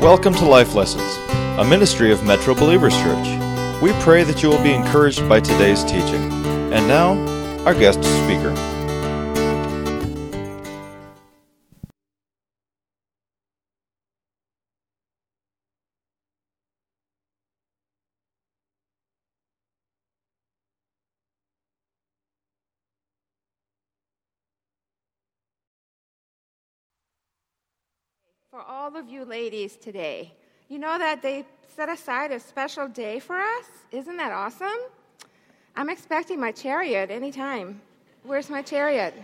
Welcome to Life Lessons, a ministry of Metro Believers Church. We pray that you will be encouraged by today's teaching. And now, our guest speaker. Ladies today, you know that they set aside a special day for us? Isn't that awesome? I'm expecting my chariot anytime. Where's my chariot?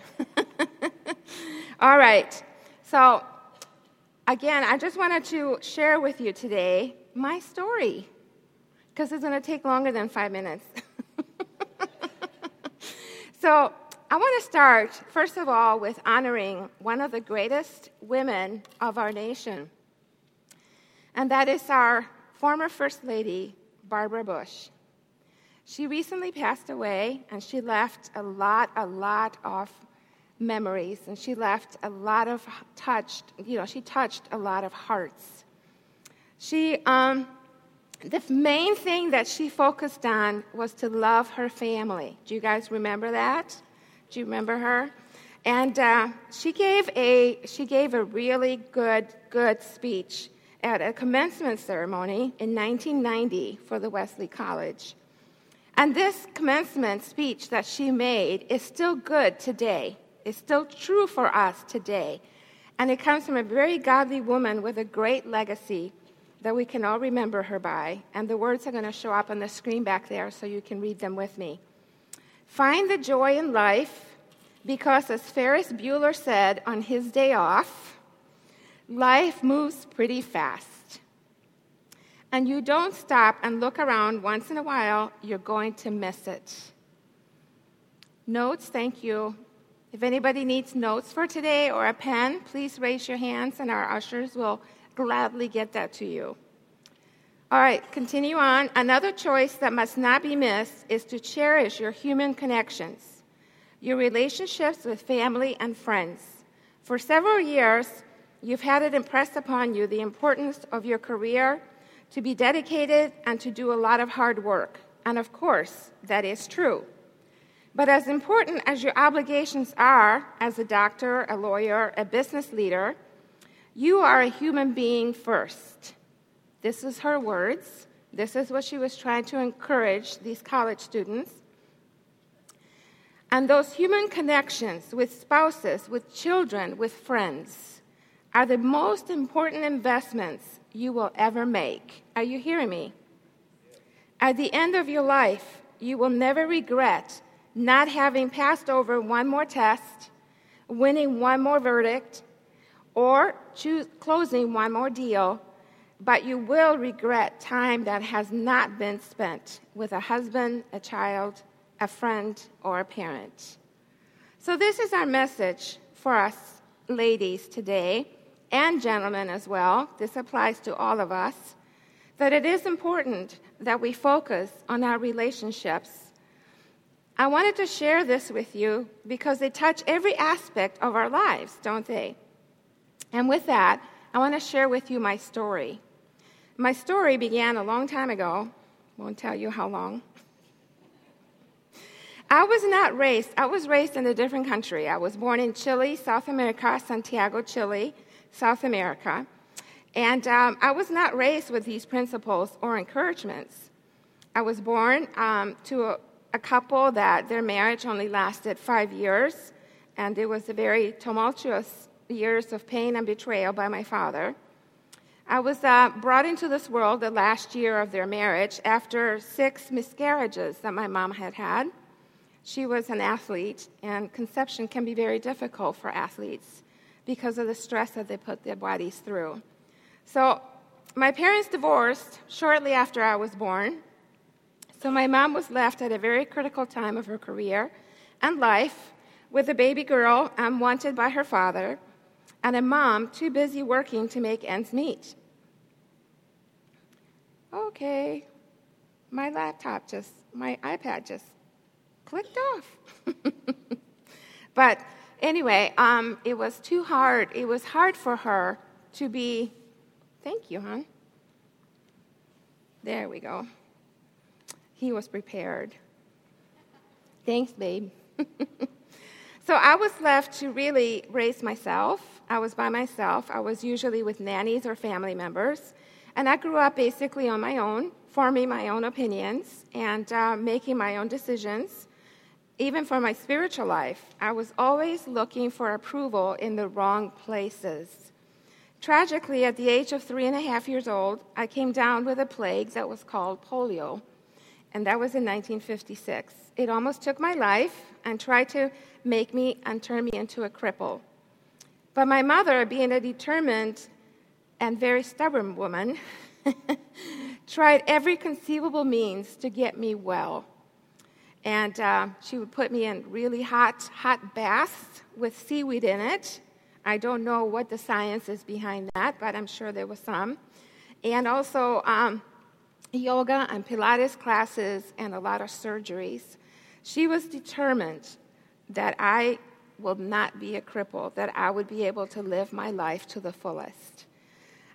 all right. So, again, I just wanted to share with you today my story because it's going to take longer than five minutes. so, I want to start, first of all, with honoring one of the greatest women of our nation, and that is our former First Lady, Barbara Bush. She recently passed away, and she left a lot, a lot of memories, and she left a lot of touched, you know, she touched a lot of hearts. She, um, the main thing that she focused on was to love her family. Do you guys remember that? Do you remember her? And uh, she gave a she gave a really good good speech at a commencement ceremony in 1990 for the Wellesley College. And this commencement speech that she made is still good today. It's still true for us today. And it comes from a very godly woman with a great legacy that we can all remember her by. And the words are going to show up on the screen back there so you can read them with me. Find the joy in life because, as Ferris Bueller said on his day off, life moves pretty fast. And you don't stop and look around once in a while, you're going to miss it. Notes, thank you. If anybody needs notes for today or a pen, please raise your hands and our ushers will gladly get that to you. All right, continue on. Another choice that must not be missed is to cherish your human connections, your relationships with family and friends. For several years, you've had it impressed upon you the importance of your career, to be dedicated, and to do a lot of hard work. And of course, that is true. But as important as your obligations are as a doctor, a lawyer, a business leader, you are a human being first. This is her words. This is what she was trying to encourage these college students. And those human connections with spouses, with children, with friends are the most important investments you will ever make. Are you hearing me? At the end of your life, you will never regret not having passed over one more test, winning one more verdict, or choose, closing one more deal but you will regret time that has not been spent with a husband, a child, a friend, or a parent. So, this is our message for us ladies today, and gentlemen as well. This applies to all of us. That it is important that we focus on our relationships. I wanted to share this with you because they touch every aspect of our lives, don't they? And with that, I want to share with you my story. My story began a long time ago. Won't tell you how long. I was not raised, I was raised in a different country. I was born in Chile, South America, Santiago, Chile, South America. And um, I was not raised with these principles or encouragements. I was born um, to a, a couple that their marriage only lasted five years, and it was a very tumultuous years of pain and betrayal by my father. I was uh, brought into this world the last year of their marriage after six miscarriages that my mom had had. She was an athlete, and conception can be very difficult for athletes because of the stress that they put their bodies through. So, my parents divorced shortly after I was born. So, my mom was left at a very critical time of her career and life with a baby girl um, unwanted by her father and a mom too busy working to make ends meet. Okay, my laptop just, my iPad just clicked off. but anyway, um, it was too hard. It was hard for her to be Thank you, hon. There we go. He was prepared. Thanks, babe. so I was left to really raise myself. I was by myself. I was usually with nannies or family members. And I grew up basically on my own, forming my own opinions and uh, making my own decisions. Even for my spiritual life, I was always looking for approval in the wrong places. Tragically, at the age of three and a half years old, I came down with a plague that was called polio, and that was in 1956. It almost took my life and tried to make me and turn me into a cripple. But my mother, being a determined and very stubborn woman, tried every conceivable means to get me well. And uh, she would put me in really hot, hot baths with seaweed in it I don't know what the science is behind that, but I'm sure there was some. And also um, yoga and Pilates classes and a lot of surgeries. She was determined that I will not be a cripple, that I would be able to live my life to the fullest.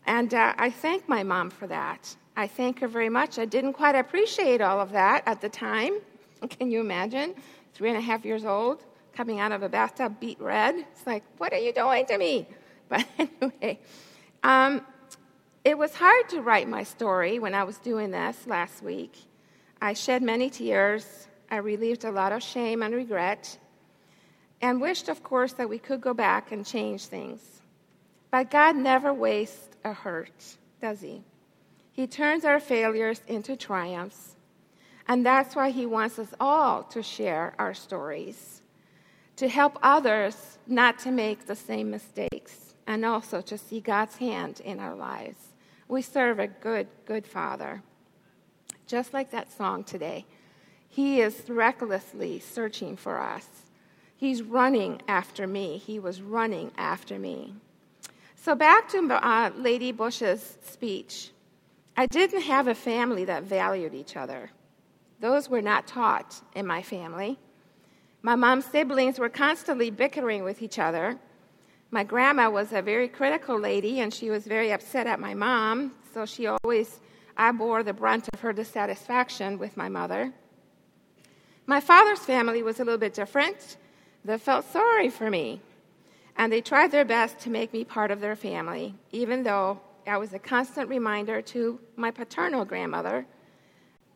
And uh, I thank my mom for that. I thank her very much. I didn't quite appreciate all of that at the time. Can you imagine? Three and a half years old coming out of a bathtub beet red. It's like, what are you doing to me? But anyway, um, it was hard to write my story when I was doing this last week. I shed many tears. I relieved a lot of shame and regret, and wished, of course, that we could go back and change things. But God never wastes a hurt, does He? He turns our failures into triumphs. And that's why He wants us all to share our stories to help others not to make the same mistakes, and also to see God's hand in our lives. We serve a good, good Father. Just like that song today, He is recklessly searching for us. He's running after me. He was running after me. So, back to uh, Lady Bush's speech. I didn't have a family that valued each other. Those were not taught in my family. My mom's siblings were constantly bickering with each other. My grandma was a very critical lady, and she was very upset at my mom, so she always, I bore the brunt of her dissatisfaction with my mother. My father's family was a little bit different. They felt sorry for me, and they tried their best to make me part of their family, even though I was a constant reminder to my paternal grandmother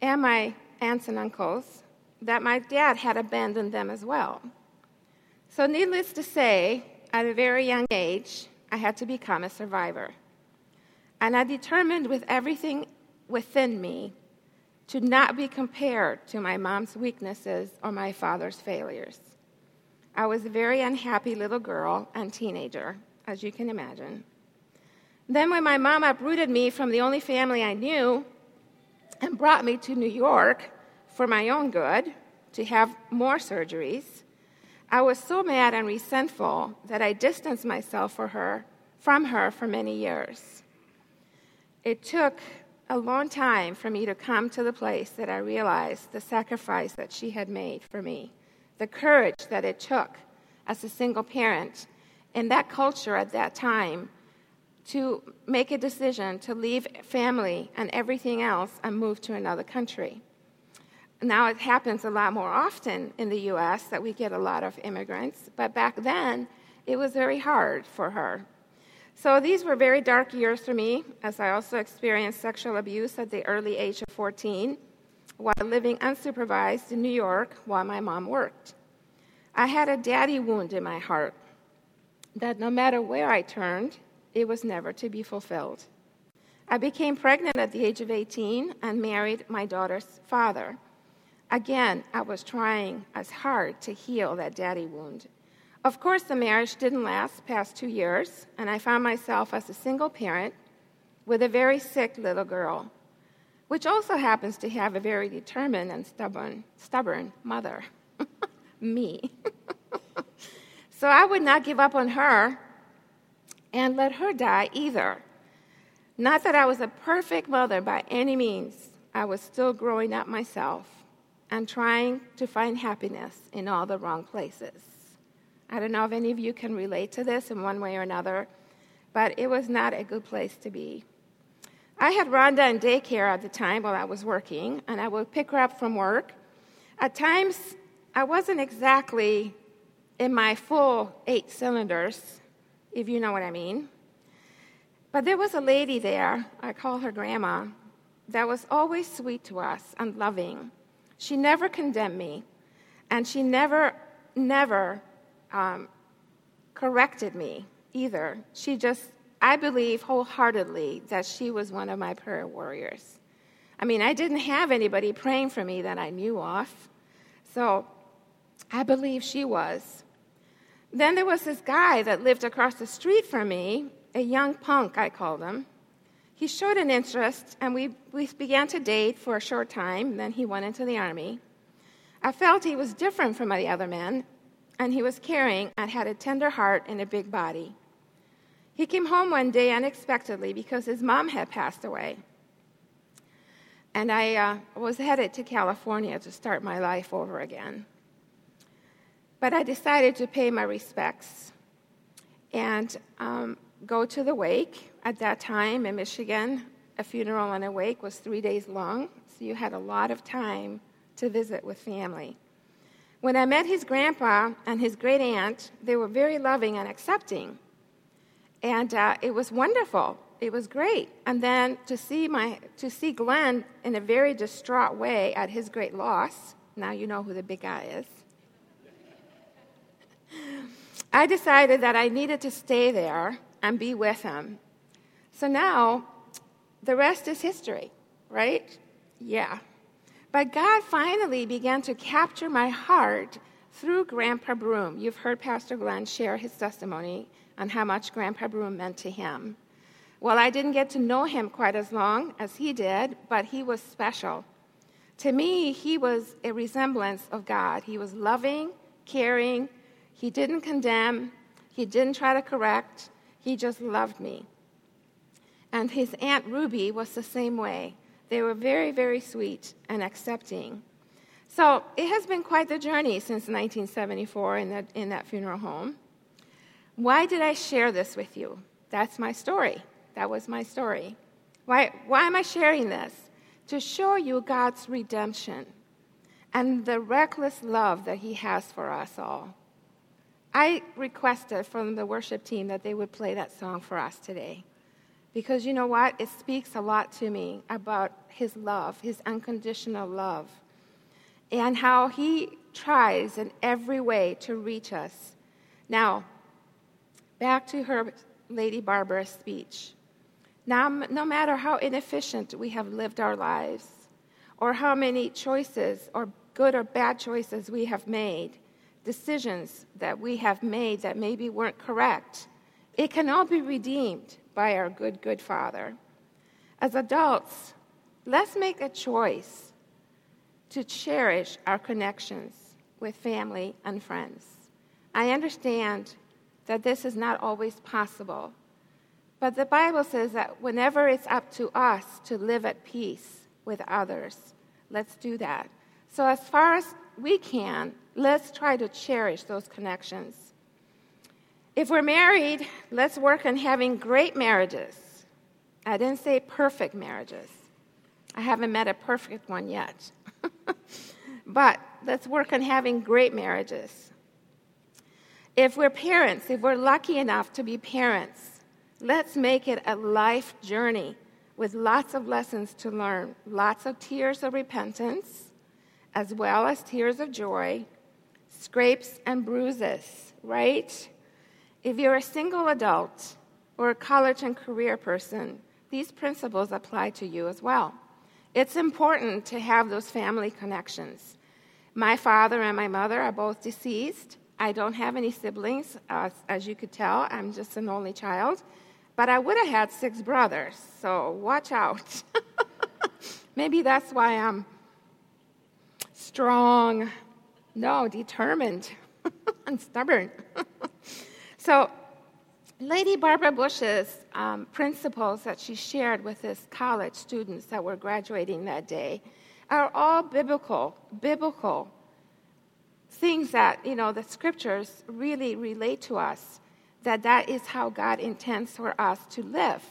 and my aunts and uncles that my dad had abandoned them as well. So, needless to say, at a very young age, I had to become a survivor. And I determined with everything within me to not be compared to my mom's weaknesses or my father's failures. I was a very unhappy little girl and teenager, as you can imagine. Then, when my mom uprooted me from the only family I knew and brought me to New York, for my own good to have more surgeries, I was so mad and resentful that I distanced myself for her, from her for many years. It took a long time for me to come to the place that I realized the sacrifice that she had made for me, the courage that it took as a single parent in that culture at that time to make a decision to leave family and everything else and move to another country now it happens a lot more often in the US that we get a lot of immigrants, but back then it was very hard for her. So these were very dark years for me, as I also experienced sexual abuse at the early age of 14 while living unsupervised in New York while my mom worked. I had a daddy wound in my heart that no matter where I turned, it was never to be fulfilled. I became pregnant at the age of 18 and married my daughter's father. Again, I was trying as hard to heal that daddy wound. Of course, the marriage didn't last past two years, and I found myself as a single parent with a very sick little girl, which also happens to have a very determined and stubborn, stubborn mother, me. so I would not give up on her and let her die either. Not that I was a perfect mother by any means, I was still growing up myself and trying to find happiness in all the wrong places. I don't know if any of you can relate to this in one way or another, but it was not a good place to be. I had Rhonda in daycare at the time while I was working, and I would pick her up from work. At times, I wasn't exactly in my full eight cylinders, if you know what I mean. But there was a lady there, I call her Grandma, that was always sweet to us and loving. She never condemned me, and she never, never um, corrected me either. She just, I believe wholeheartedly that she was one of my prayer warriors. I mean, I didn't have anybody praying for me that I knew of, so I believe she was. Then there was this guy that lived across the street from me, a young punk, I called him. He showed an interest, and we, we began to date for a short time. Then he went into the army. I felt he was different from the other men, and he was caring and had a tender heart and a big body. He came home one day unexpectedly because his mom had passed away. And I uh, was headed to California to start my life over again. But I decided to pay my respects. And um, go to the wake. At that time in Michigan, a funeral and a wake was three days long, so you had a lot of time to visit with family. When I met his grandpa and his great aunt, they were very loving and accepting. And uh, it was wonderful. It was great. And then to see, my, to see Glenn in a very distraught way at his great loss, now you know who the big guy is. I decided that I needed to stay there and be with him. So now, the rest is history, right? Yeah. But God finally began to capture my heart through Grandpa Broom. You've heard Pastor Glenn share his testimony on how much Grandpa Broom meant to him. Well, I didn't get to know him quite as long as he did, but he was special. To me, he was a resemblance of God. He was loving, caring, he didn't condemn, he didn't try to correct, he just loved me. And his Aunt Ruby was the same way. They were very, very sweet and accepting. So it has been quite the journey since 1974 in that, in that funeral home. Why did I share this with you? That's my story. That was my story. Why, why am I sharing this? To show you God's redemption and the reckless love that He has for us all. I requested from the worship team that they would play that song for us today. Because you know what? It speaks a lot to me about his love, his unconditional love, and how he tries in every way to reach us. Now, back to her Lady Barbara's speech. Now, no matter how inefficient we have lived our lives, or how many choices, or good or bad choices we have made, decisions that we have made that maybe weren't correct, it can all be redeemed by our good, good Father. As adults, let's make a choice to cherish our connections with family and friends. I understand that this is not always possible, but the Bible says that whenever it's up to us to live at peace with others, let's do that. So, as far as we can, let's try to cherish those connections. If we're married, let's work on having great marriages. I didn't say perfect marriages. I haven't met a perfect one yet. but let's work on having great marriages. If we're parents, if we're lucky enough to be parents, let's make it a life journey with lots of lessons to learn, lots of tears of repentance, as well as tears of joy, scrapes and bruises, right? If you're a single adult or a college and career person, these principles apply to you as well. It's important to have those family connections. My father and my mother are both deceased. I don't have any siblings, uh, as you could tell. I'm just an only child. But I would have had six brothers, so watch out. Maybe that's why I'm strong, no, determined and stubborn. so, Lady Barbara Bush's um, principles that she shared with his college students that were graduating that day are all biblical, biblical things that, you know, the scriptures really relate to us, that that is how God intends for us to live.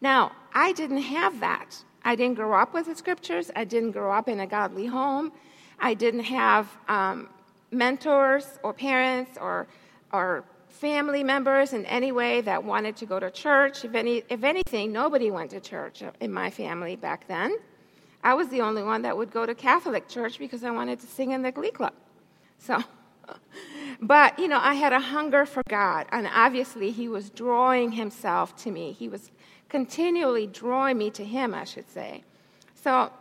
Now, I didn't have that. I didn't grow up with the scriptures. I didn't grow up in a godly home. I didn't have um, mentors or parents or, or family members in any way that wanted to go to church. If, any, if anything, nobody went to church in my family back then. I was the only one that would go to Catholic church because I wanted to sing in the glee club. So, but, you know, I had a hunger for God, and obviously He was drawing Himself to me. He was continually drawing me to Him, I should say. So,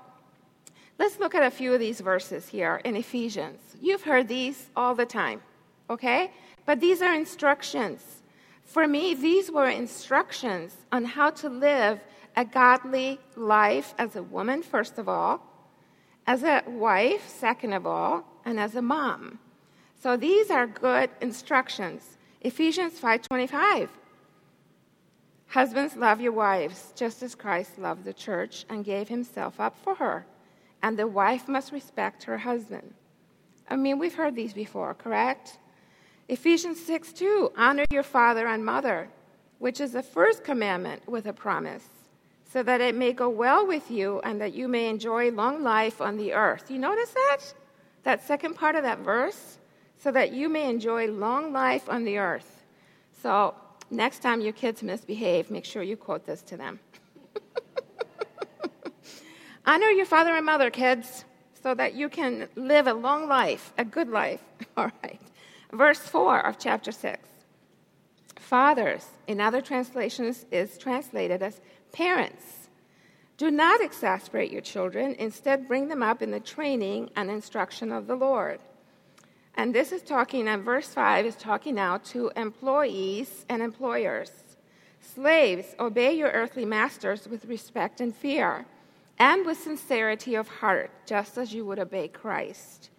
let's look at a few of these verses here in Ephesians. You've heard these all the time, okay? But these are instructions. For me, these were instructions on how to live a godly life as a woman, first of all, as a wife, second of all, and as a mom. So these are good instructions. Ephesians 5:25. Husbands, love your wives, just as Christ loved the church and gave himself up for her. And the wife must respect her husband. I mean, we've heard these before, correct? Ephesians 6 2, honor your father and mother, which is the first commandment with a promise, so that it may go well with you and that you may enjoy long life on the earth. You notice that? That second part of that verse? So that you may enjoy long life on the earth. So, next time your kids misbehave, make sure you quote this to them. Honor your father and mother, kids, so that you can live a long life, a good life. All right. Verse 4 of chapter 6. Fathers, in other translations, is translated as parents. Do not exasperate your children, instead, bring them up in the training and instruction of the Lord. And this is talking, and verse 5 is talking now to employees and employers. Slaves, obey your earthly masters with respect and fear, and with sincerity of heart, just as you would obey Christ.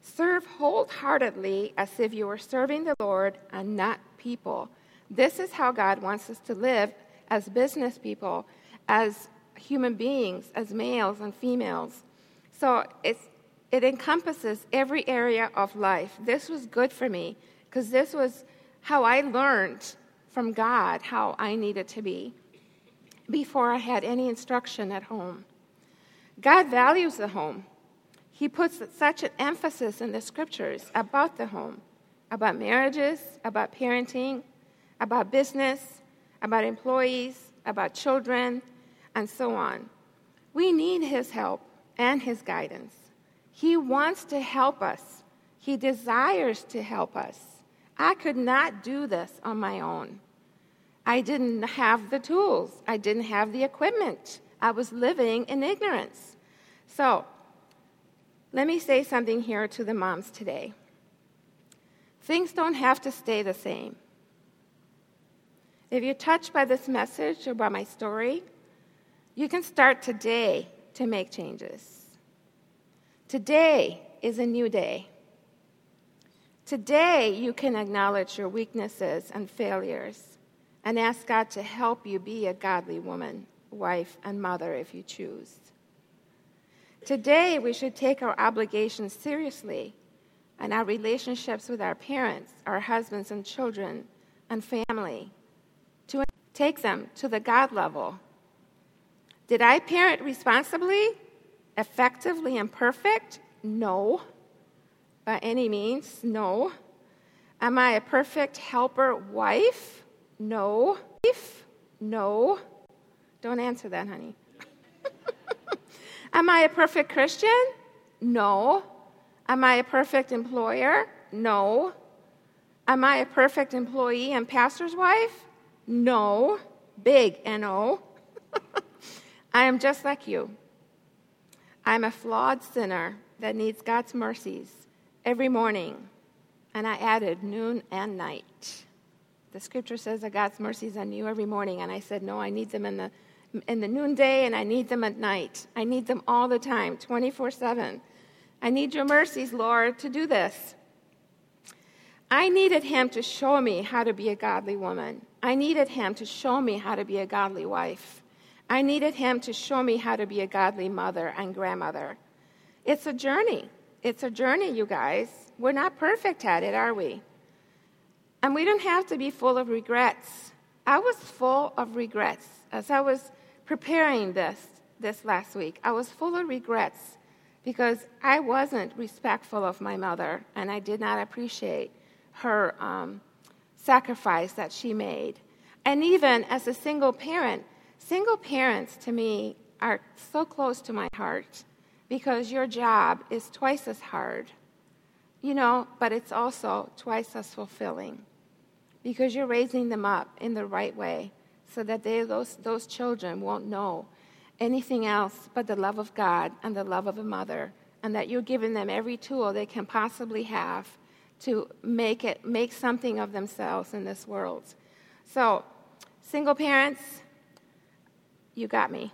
Serve wholeheartedly as if you were serving the Lord and not people. This is how God wants us to live as business people, as human beings, as males and females. So it encompasses every area of life. This was good for me because this was how I learned from God how I needed to be before I had any instruction at home. God values the home. He puts such an emphasis in the scriptures about the home, about marriages, about parenting, about business, about employees, about children, and so on. We need His help and His guidance. He wants to help us, He desires to help us. I could not do this on my own. I didn't have the tools, I didn't have the equipment. I was living in ignorance. So, let me say something here to the moms today. Things don't have to stay the same. If you're touched by this message or by my story, you can start today to make changes. Today is a new day. Today, you can acknowledge your weaknesses and failures and ask God to help you be a godly woman, wife, and mother if you choose. Today, we should take our obligations seriously and our relationships with our parents, our husbands and children, and family to take them to the God level. Did I parent responsibly, effectively, and perfect? No. By any means, no. Am I a perfect helper wife? No. Wife? No. Don't answer that, honey. Am I a perfect Christian? No. Am I a perfect employer? No. Am I a perfect employee and pastor's wife? No. Big NO. I am just like you. I'm a flawed sinner that needs God's mercies every morning. And I added noon and night. The scripture says that God's mercies are new every morning. And I said, no, I need them in the in the noonday and I need them at night. I need them all the time, 24 7. I need your mercies, Lord, to do this. I needed him to show me how to be a godly woman. I needed him to show me how to be a godly wife. I needed him to show me how to be a godly mother and grandmother. It's a journey. It's a journey, you guys. We're not perfect at it, are we? And we don't have to be full of regrets I was full of regrets as I was preparing this this last week. I was full of regrets because I wasn't respectful of my mother and I did not appreciate her um, sacrifice that she made. And even as a single parent, single parents to me are so close to my heart because your job is twice as hard, you know, but it's also twice as fulfilling because you're raising them up in the right way so that they, those, those children won't know anything else but the love of God and the love of a mother, and that you're giving them every tool they can possibly have to make it make something of themselves in this world. So, single parents, you got me.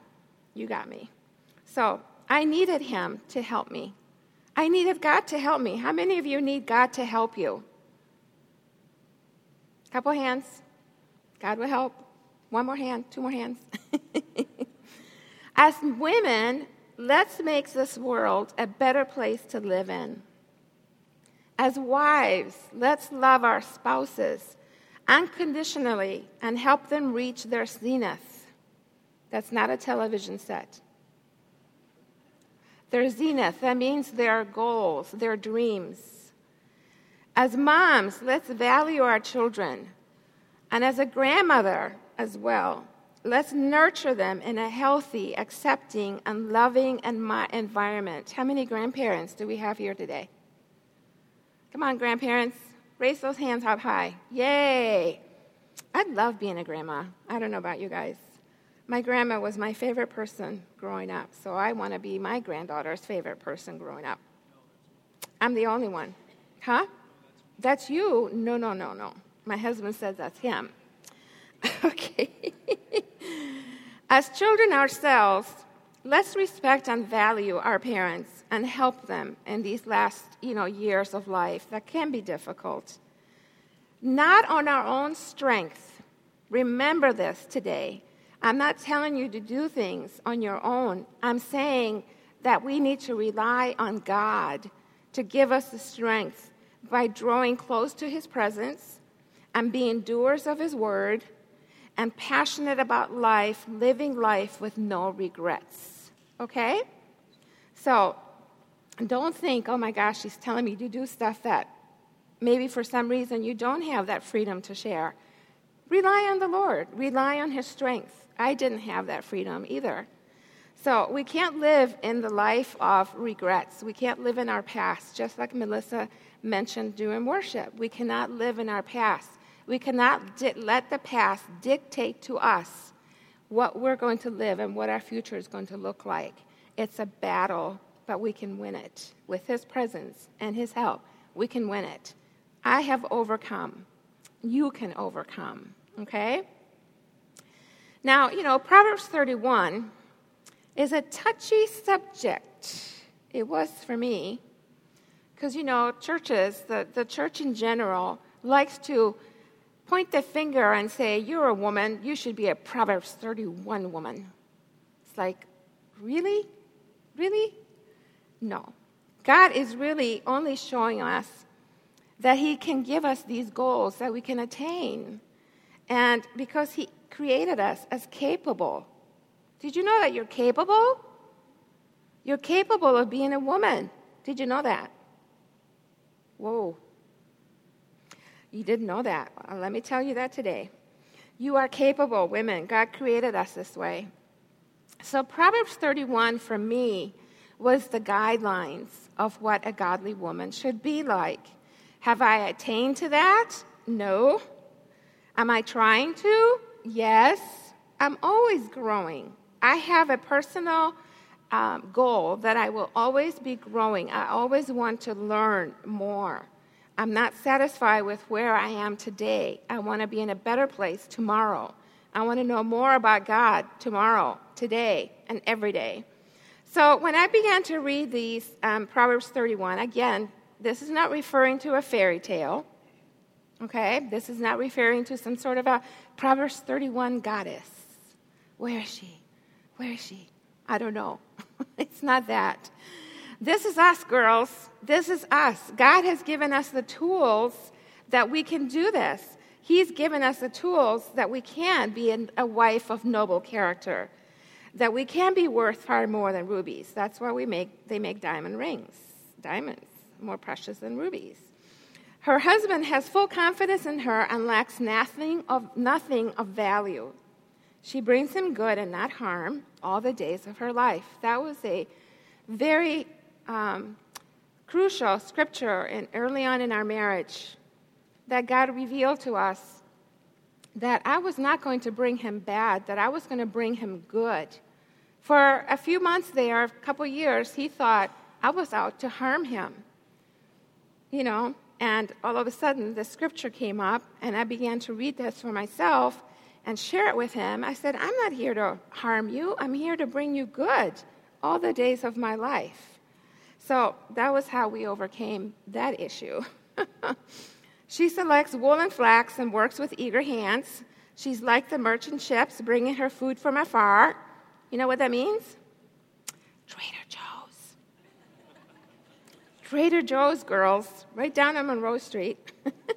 You got me. So, I needed him to help me. I needed God to help me. How many of you need God to help you? Couple hands. God will help. One more hand, two more hands. As women, let's make this world a better place to live in. As wives, let's love our spouses unconditionally and help them reach their zenith. That's not a television set. Their zenith, that means their goals, their dreams. As moms, let's value our children. And as a grandmother as well, let's nurture them in a healthy, accepting, and loving environment. How many grandparents do we have here today? Come on, grandparents, raise those hands up high. Yay! I love being a grandma. I don't know about you guys. My grandma was my favorite person growing up, so I want to be my granddaughter's favorite person growing up. I'm the only one. Huh? That's you? No, no, no, no. My husband says that's him. okay. As children ourselves, let's respect and value our parents and help them in these last you know, years of life that can be difficult. Not on our own strength. Remember this today. I'm not telling you to do things on your own. I'm saying that we need to rely on God to give us the strength by drawing close to His presence and being doers of His word and passionate about life, living life with no regrets. Okay? So don't think, oh my gosh, she's telling me to do stuff that maybe for some reason you don't have that freedom to share. Rely on the Lord, rely on His strength. I didn't have that freedom either. So we can't live in the life of regrets. We can't live in our past, just like Melissa mentioned during worship. We cannot live in our past. We cannot di- let the past dictate to us what we're going to live and what our future is going to look like. It's a battle, but we can win it. With His presence and His help, we can win it. I have overcome. You can overcome, okay? Now, you know, Proverbs 31 is a touchy subject. It was for me. Because, you know, churches, the, the church in general, likes to point the finger and say, You're a woman, you should be a Proverbs 31 woman. It's like, Really? Really? No. God is really only showing us that He can give us these goals that we can attain. And because He created us as capable. Did you know that you're capable? You're capable of being a woman. Did you know that? Whoa. You didn't know that. Well, let me tell you that today. You are capable, women. God created us this way. So, Proverbs 31 for me was the guidelines of what a godly woman should be like. Have I attained to that? No. Am I trying to? Yes. I'm always growing. I have a personal um, goal that I will always be growing. I always want to learn more. I'm not satisfied with where I am today. I want to be in a better place tomorrow. I want to know more about God tomorrow, today, and every day. So when I began to read these um, Proverbs 31, again, this is not referring to a fairy tale. Okay? This is not referring to some sort of a Proverbs 31 goddess. Where is she? Where is she? I don't know. it's not that. This is us, girls. This is us. God has given us the tools that we can do this. He's given us the tools that we can be a wife of noble character, that we can be worth far more than rubies. That's why we make, they make diamond rings, diamonds, more precious than rubies. Her husband has full confidence in her and lacks nothing of, nothing of value. She brings him good and not harm all the days of her life. That was a very um, crucial scripture in, early on in our marriage that God revealed to us that I was not going to bring him bad, that I was going to bring him good. For a few months there, a couple years, he thought I was out to harm him. You know, and all of a sudden the scripture came up, and I began to read this for myself and share it with him. I said, I'm not here to harm you, I'm here to bring you good all the days of my life. So that was how we overcame that issue. she selects wool and flax and works with eager hands. She's like the merchant ships bringing her food from afar. You know what that means? Trader Joe's. Trader Joe's, girls, right down on Monroe Street.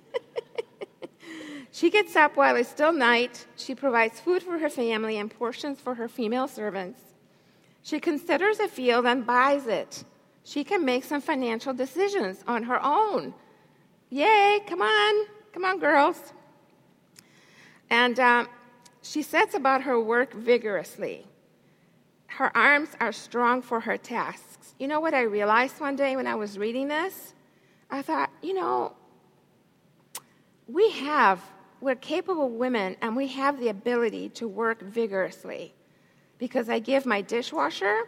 she gets up while it's still night. She provides food for her family and portions for her female servants. She considers a field and buys it. She can make some financial decisions on her own. Yay, come on, come on, girls. And um, she sets about her work vigorously. Her arms are strong for her tasks. You know what I realized one day when I was reading this? I thought, you know, we have, we're capable women and we have the ability to work vigorously. Because I give my dishwasher,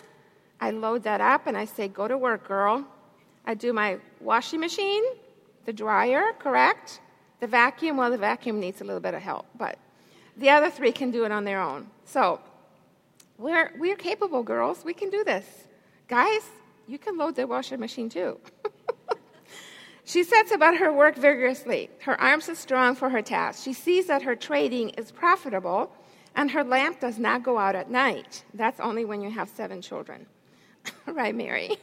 I load that up and I say, go to work, girl. I do my washing machine, the dryer, correct? The vacuum, well, the vacuum needs a little bit of help, but the other three can do it on their own. So we're, we're capable, girls. We can do this. Guys, you can load the washing machine too. she sets about her work vigorously. Her arms are strong for her task. She sees that her trading is profitable, and her lamp does not go out at night. That's only when you have seven children. right, Mary?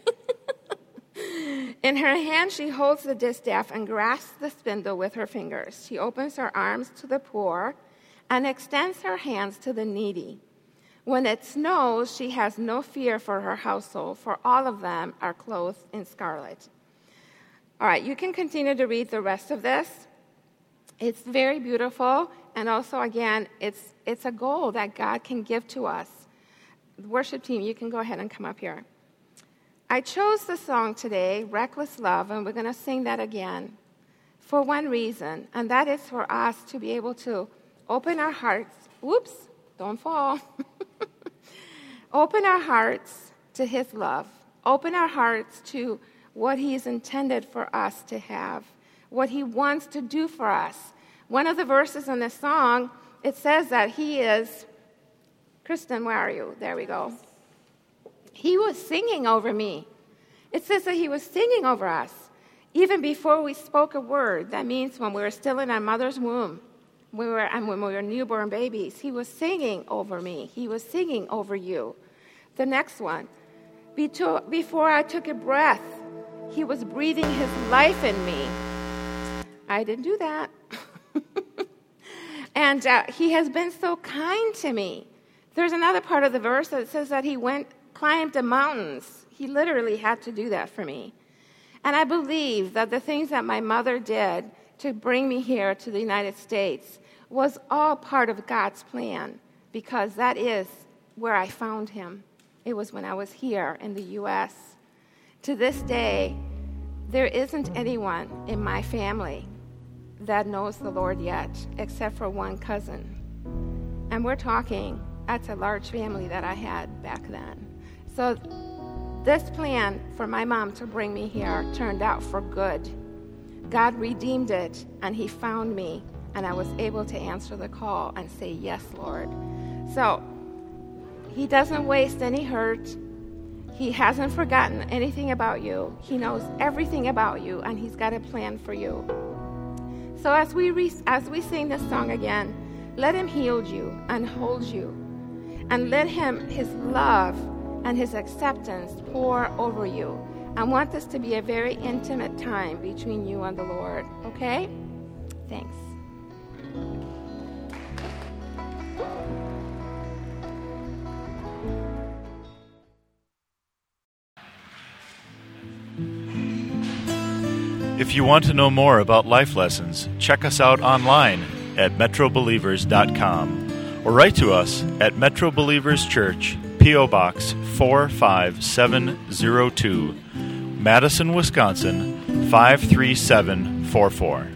In her hand, she holds the distaff and grasps the spindle with her fingers. She opens her arms to the poor and extends her hands to the needy. When it snows, she has no fear for her household, for all of them are clothed in scarlet. All right, you can continue to read the rest of this. It's very beautiful, and also, again, it's, it's a goal that God can give to us. Worship team, you can go ahead and come up here. I chose the song today, Reckless Love, and we're going to sing that again for one reason, and that is for us to be able to open our hearts. Whoops, don't fall. Open our hearts to His love. Open our hearts to what He's intended for us to have, what He wants to do for us. One of the verses in the song, it says that He is. Kristen, where are you? There we go. He was singing over me. It says that He was singing over us even before we spoke a word. That means when we were still in our mother's womb we were, and when we were newborn babies, he was singing over me. He was singing over you. The next one, before I took a breath, he was breathing his life in me. I didn't do that. and uh, he has been so kind to me. There's another part of the verse that says that he went, climbed the mountains. He literally had to do that for me. And I believe that the things that my mother did to bring me here to the United States was all part of God's plan because that is where I found him. It was when I was here in the U.S. To this day, there isn't anyone in my family that knows the Lord yet, except for one cousin. And we're talking, that's a large family that I had back then. So, this plan for my mom to bring me here turned out for good. God redeemed it, and He found me and I was able to answer the call and say, Yes, Lord. So he doesn't waste any hurt. He hasn't forgotten anything about you. He knows everything about you, and he's got a plan for you. So as we re- as we sing this song again, let him heal you and hold you, and let him his love and his acceptance pour over you. I want this to be a very intimate time between you and the Lord. Okay? Thanks. If you want to know more about life lessons, check us out online at metrobelievers.com or write to us at Metro Believers Church, P.O. Box 45702, Madison, Wisconsin 53744.